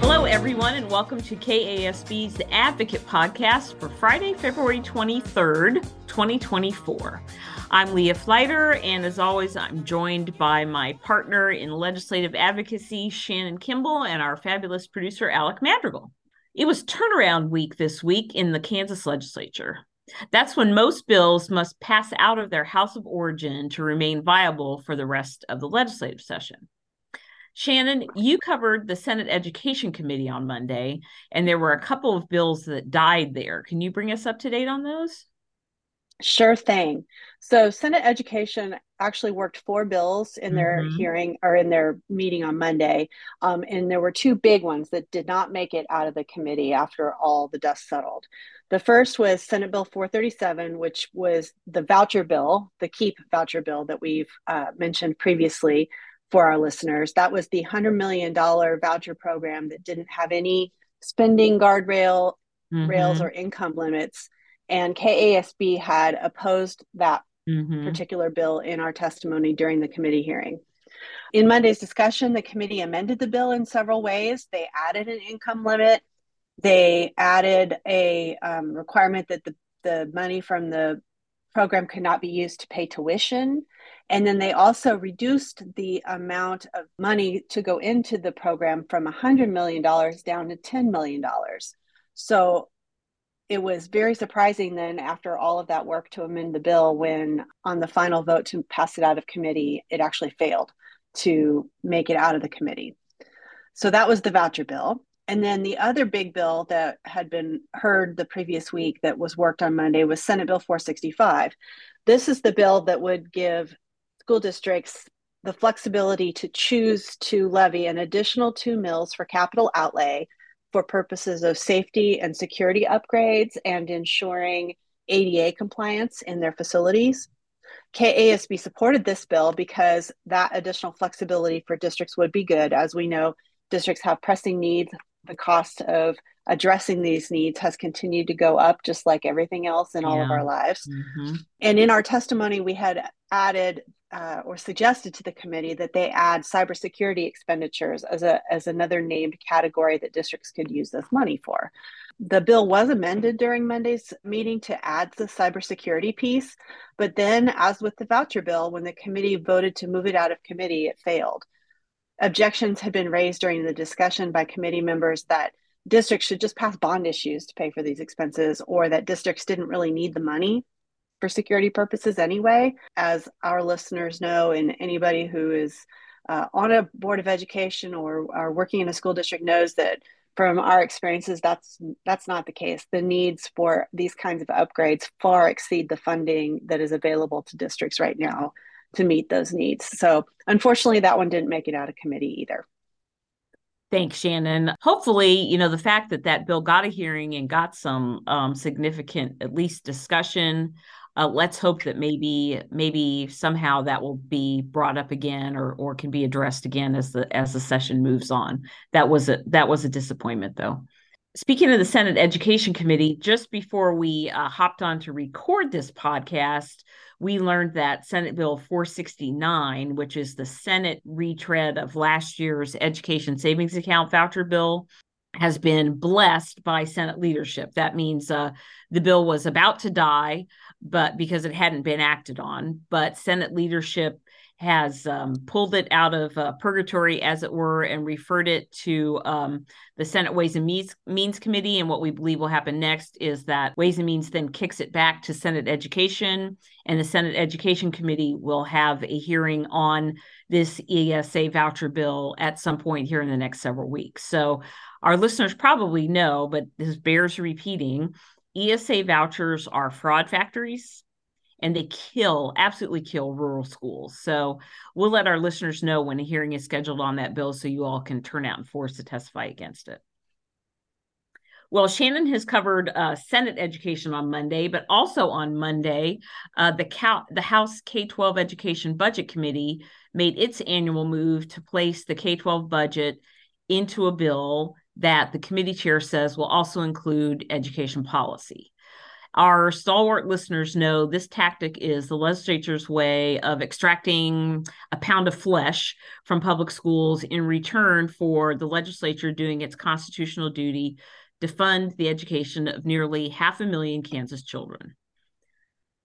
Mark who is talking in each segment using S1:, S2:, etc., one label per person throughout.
S1: Hello, everyone, and welcome to KASB's The Advocate podcast for Friday, February 23rd, 2024. I'm Leah Fliter, and as always, I'm joined by my partner in legislative advocacy, Shannon Kimball, and our fabulous producer, Alec Madrigal. It was turnaround week this week in the Kansas legislature. That's when most bills must pass out of their house of origin to remain viable for the rest of the legislative session. Shannon, you covered the Senate Education Committee on Monday, and there were a couple of bills that died there. Can you bring us up to date on those?
S2: Sure thing. So, Senate Education actually worked four bills in their mm-hmm. hearing or in their meeting on Monday. Um, and there were two big ones that did not make it out of the committee after all the dust settled. The first was Senate Bill 437, which was the voucher bill, the KEEP voucher bill that we've uh, mentioned previously for our listeners. That was the $100 million voucher program that didn't have any spending guardrail mm-hmm. rails or income limits and KASB had opposed that mm-hmm. particular bill in our testimony during the committee hearing. In Monday's discussion, the committee amended the bill in several ways. They added an income limit. They added a um, requirement that the, the money from the program could not be used to pay tuition. And then they also reduced the amount of money to go into the program from $100 million down to $10 million. So it was very surprising then after all of that work to amend the bill when on the final vote to pass it out of committee it actually failed to make it out of the committee. So that was the voucher bill. And then the other big bill that had been heard the previous week that was worked on monday was senate bill 465 this is the bill that would give school districts the flexibility to choose to levy an additional two mills for capital outlay for purposes of safety and security upgrades and ensuring ADA compliance in their facilities. KASB supported this bill because that additional flexibility for districts would be good. As we know, districts have pressing needs. The cost of addressing these needs has continued to go up, just like everything else in all of our lives. Mm-hmm. And in our testimony, we had added uh, or suggested to the committee that they add cybersecurity expenditures as a as another named category that districts could use this money for. The bill was amended during Monday's meeting to add the cybersecurity piece, but then, as with the voucher bill, when the committee voted to move it out of committee, it failed. Objections had been raised during the discussion by committee members that districts should just pass bond issues to pay for these expenses, or that districts didn't really need the money for security purposes anyway. As our listeners know, and anybody who is uh, on a board of education or are working in a school district knows that from our experiences that's that's not the case the needs for these kinds of upgrades far exceed the funding that is available to districts right now to meet those needs so unfortunately that one didn't make it out of committee either
S1: Thanks, Shannon. Hopefully, you know, the fact that that bill got a hearing and got some um, significant, at least discussion uh, let's hope that maybe maybe somehow that will be brought up again or or can be addressed again as the as the session moves on. That was a that was a disappointment though. Speaking of the Senate Education Committee, just before we uh, hopped on to record this podcast, we learned that Senate Bill 469, which is the Senate retread of last year's Education Savings Account voucher bill, has been blessed by Senate leadership. That means uh, the bill was about to die, but because it hadn't been acted on, but Senate leadership has um, pulled it out of uh, purgatory, as it were, and referred it to um, the Senate Ways and Means, Means Committee. And what we believe will happen next is that Ways and Means then kicks it back to Senate Education, and the Senate Education Committee will have a hearing on this ESA voucher bill at some point here in the next several weeks. So our listeners probably know, but this bears repeating. ESA vouchers are fraud factories and they kill, absolutely kill rural schools. So we'll let our listeners know when a hearing is scheduled on that bill so you all can turn out and force to testify against it. Well, Shannon has covered uh, Senate education on Monday, but also on Monday, uh, the, Cal- the House K 12 Education Budget Committee made its annual move to place the K 12 budget into a bill that the committee chair says will also include education policy. Our stalwart listeners know this tactic is the legislature's way of extracting a pound of flesh from public schools in return for the legislature doing its constitutional duty to fund the education of nearly half a million Kansas children.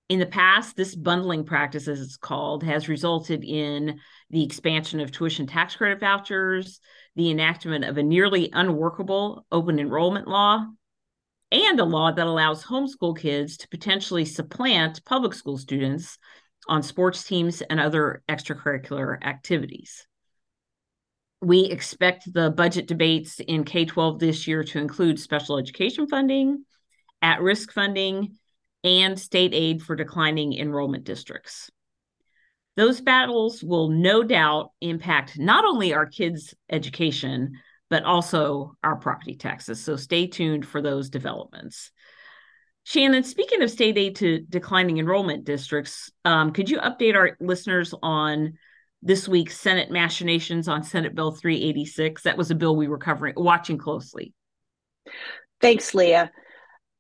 S1: In the past, this bundling practice, as it's called, has resulted in the expansion of tuition tax credit vouchers, the enactment of a nearly unworkable open enrollment law, and a law that allows homeschool kids to potentially supplant public school students on sports teams and other extracurricular activities. We expect the budget debates in K 12 this year to include special education funding, at risk funding, and state aid for declining enrollment districts. Those battles will no doubt impact not only our kids' education, but also our property taxes. So stay tuned for those developments. Shannon, speaking of state aid to declining enrollment districts, um, could you update our listeners on this week's Senate machinations on Senate Bill 386? That was a bill we were covering, watching closely.
S2: Thanks, Leah.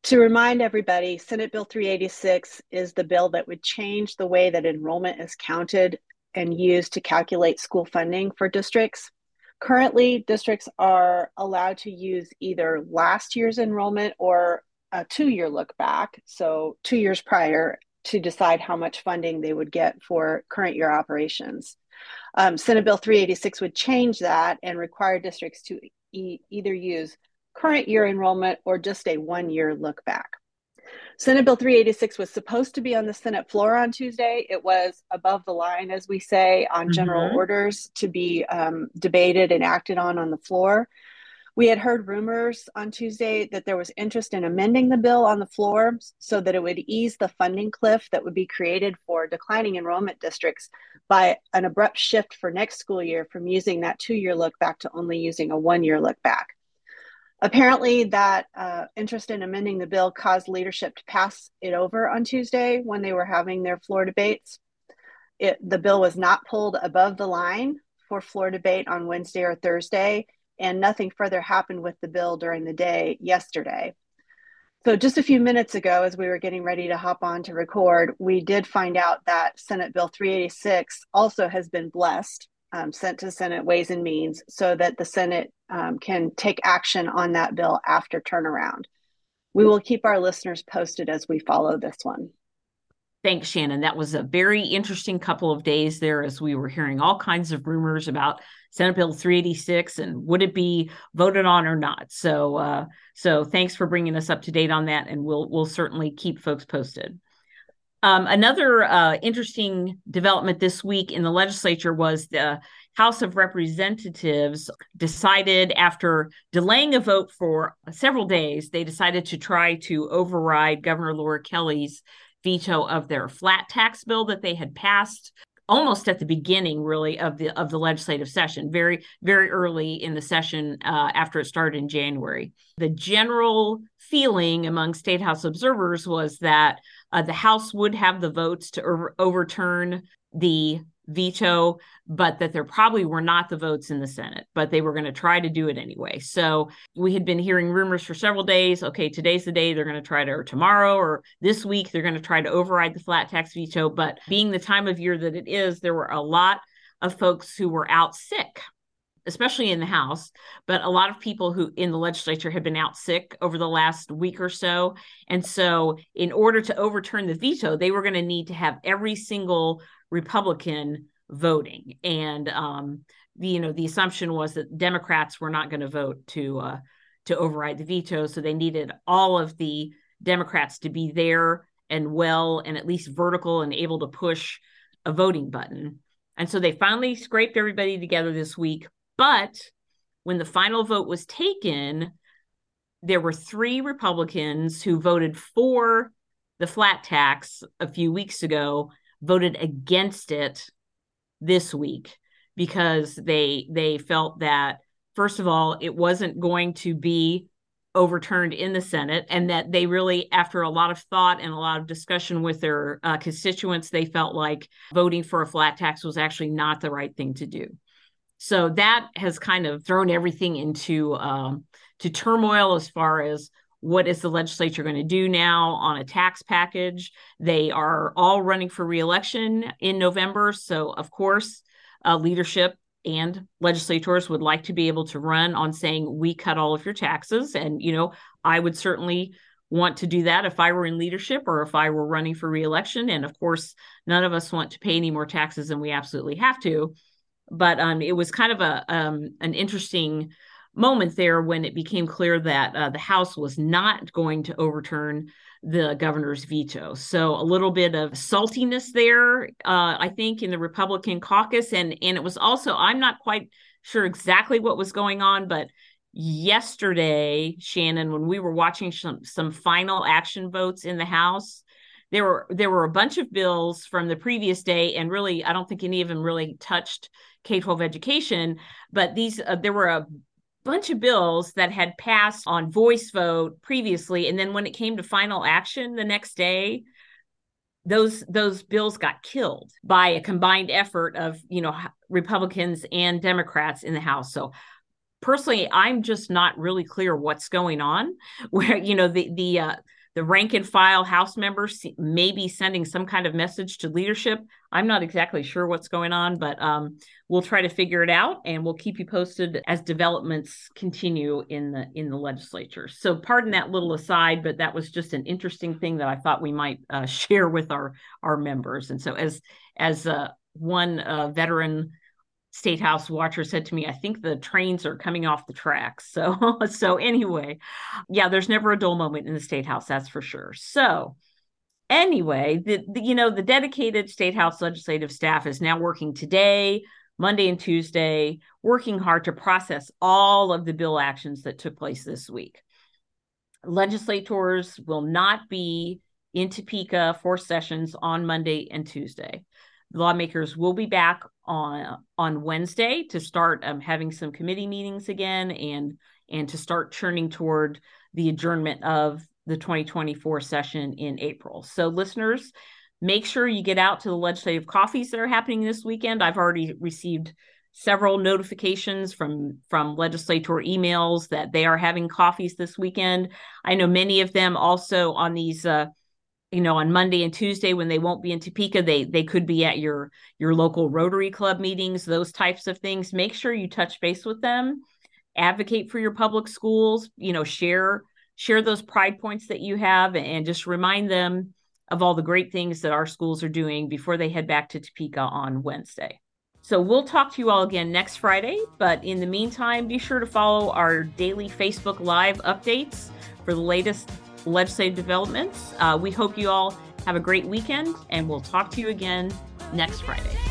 S2: To remind everybody, Senate Bill 386 is the bill that would change the way that enrollment is counted and used to calculate school funding for districts. Currently, districts are allowed to use either last year's enrollment or a two year look back, so two years prior, to decide how much funding they would get for current year operations. Um, Senate Bill 386 would change that and require districts to e- either use current year enrollment or just a one year look back. Senate Bill 386 was supposed to be on the Senate floor on Tuesday. It was above the line, as we say, on general mm-hmm. orders to be um, debated and acted on on the floor. We had heard rumors on Tuesday that there was interest in amending the bill on the floor so that it would ease the funding cliff that would be created for declining enrollment districts by an abrupt shift for next school year from using that two year look back to only using a one year look back. Apparently, that uh, interest in amending the bill caused leadership to pass it over on Tuesday when they were having their floor debates. It, the bill was not pulled above the line for floor debate on Wednesday or Thursday, and nothing further happened with the bill during the day yesterday. So, just a few minutes ago, as we were getting ready to hop on to record, we did find out that Senate Bill 386 also has been blessed um, sent to Senate Ways and Means so that the Senate um, can take action on that bill after turnaround. We will keep our listeners posted as we follow this one.
S1: Thanks, Shannon. That was a very interesting couple of days there as we were hearing all kinds of rumors about Senate Bill 386 and would it be voted on or not. So, uh, so thanks for bringing us up to date on that, and we'll we'll certainly keep folks posted. Um, another uh, interesting development this week in the legislature was the House of Representatives decided, after delaying a vote for several days, they decided to try to override Governor Laura Kelly's veto of their flat tax bill that they had passed almost at the beginning really of the of the legislative session very very early in the session uh, after it started in january. The general feeling among state house observers was that uh, the House would have the votes to over- overturn the veto, but that there probably were not the votes in the Senate, but they were going to try to do it anyway. So we had been hearing rumors for several days. Okay, today's the day they're going to try to, or tomorrow or this week, they're going to try to override the flat tax veto. But being the time of year that it is, there were a lot of folks who were out sick especially in the House, but a lot of people who in the legislature had been out sick over the last week or so. And so, in order to overturn the veto, they were going to need to have every single Republican voting. And, um, the, you know, the assumption was that Democrats were not going to vote to, uh, to override the veto. So they needed all of the Democrats to be there and well and at least vertical and able to push a voting button. And so they finally scraped everybody together this week but when the final vote was taken, there were three Republicans who voted for the flat tax a few weeks ago, voted against it this week because they they felt that first of all it wasn't going to be overturned in the Senate, and that they really, after a lot of thought and a lot of discussion with their uh, constituents, they felt like voting for a flat tax was actually not the right thing to do. So that has kind of thrown everything into um, to turmoil as far as what is the legislature going to do now on a tax package? They are all running for reelection in November. So, of course, uh, leadership and legislators would like to be able to run on saying, we cut all of your taxes. And, you know, I would certainly want to do that if I were in leadership or if I were running for reelection. And of course, none of us want to pay any more taxes than we absolutely have to. But um, it was kind of a um, an interesting moment there when it became clear that uh, the House was not going to overturn the governor's veto. So a little bit of saltiness there, uh, I think, in the Republican caucus, and and it was also I'm not quite sure exactly what was going on, but yesterday, Shannon, when we were watching some some final action votes in the House, there were there were a bunch of bills from the previous day, and really, I don't think any of them really touched K twelve education, but these uh, there were a bunch of bills that had passed on voice vote previously. And then when it came to final action the next day those those bills got killed by a combined effort of you know republicans and democrats in the house. So personally i'm just not really clear what's going on where you know the the uh, the rank and file House members may be sending some kind of message to leadership. I'm not exactly sure what's going on, but um, we'll try to figure it out, and we'll keep you posted as developments continue in the in the legislature. So, pardon that little aside, but that was just an interesting thing that I thought we might uh, share with our our members. And so, as as uh, one uh, veteran state house watcher said to me i think the trains are coming off the tracks. So so anyway yeah there's never a dull moment in the state house that's for sure. So anyway the, the, you know the dedicated state house legislative staff is now working today monday and tuesday working hard to process all of the bill actions that took place this week. Legislators will not be in topeka for sessions on monday and tuesday lawmakers will be back on on Wednesday to start um, having some committee meetings again and and to start churning toward the adjournment of the 2024 session in April. So listeners, make sure you get out to the legislative coffees that are happening this weekend. I've already received several notifications from from legislator emails that they are having coffees this weekend. I know many of them also on these uh, you know on monday and tuesday when they won't be in topeka they they could be at your your local rotary club meetings those types of things. Make sure you touch base with them. Advocate for your public schools you know share share those pride points that you have and just remind them of all the great things that our schools are doing before they head back to topeka on wednesday. So we'll talk to you all again next friday but in the meantime be sure to follow our daily facebook live updates for the latest legislative developments. Uh, we hope you all have a great weekend, and we'll talk to you again next Friday.